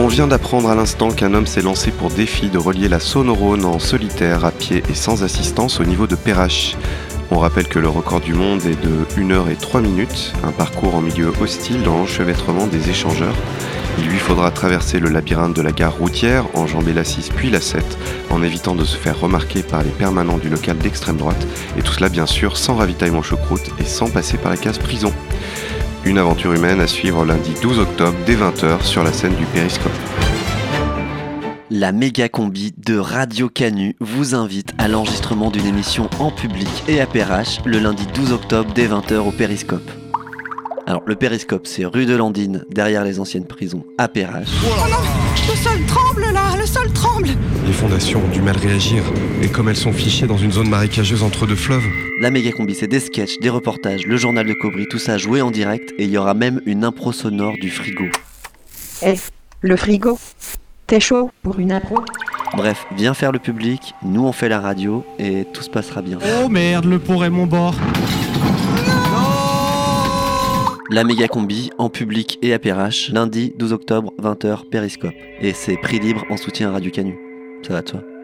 On vient d'apprendre à l'instant qu'un homme s'est lancé pour défi de relier la Saône-Rhône en solitaire, à pied et sans assistance au niveau de Perrache. On rappelle que le record du monde est de 1 heure et 3 minutes, un parcours en milieu hostile dans l'enchevêtrement des échangeurs. Il lui faudra traverser le labyrinthe de la gare routière, enjamber la 6 puis la 7, en évitant de se faire remarquer par les permanents du local d'extrême droite, et tout cela bien sûr sans ravitaillement choucroute et sans passer par la case prison. Une aventure humaine à suivre lundi 12 octobre dès 20h sur la scène du Périscope. La méga combi de Radio Canu vous invite à l'enregistrement d'une émission en public et à PRH le lundi 12 octobre dès 20h au Périscope. Alors le Périscope c'est rue de Landine, derrière les anciennes prisons à. Oh non tremble fondations ont du mal réagir, et comme elles sont fichées dans une zone marécageuse entre deux fleuves, La méga combi c'est des sketchs, des reportages, le journal de Cobry, tout ça joué en direct et il y aura même une impro sonore du frigo. Eh, le frigo T'es chaud pour une impro? Bref, viens faire le public, nous on fait la radio et tout se passera bien. Oh merde, le pont Raymond Bord. La méga combi en public et à PRH, lundi 12 octobre 20h Périscope. Et c'est prix libre en soutien à Radio Canu. Ça va de soi.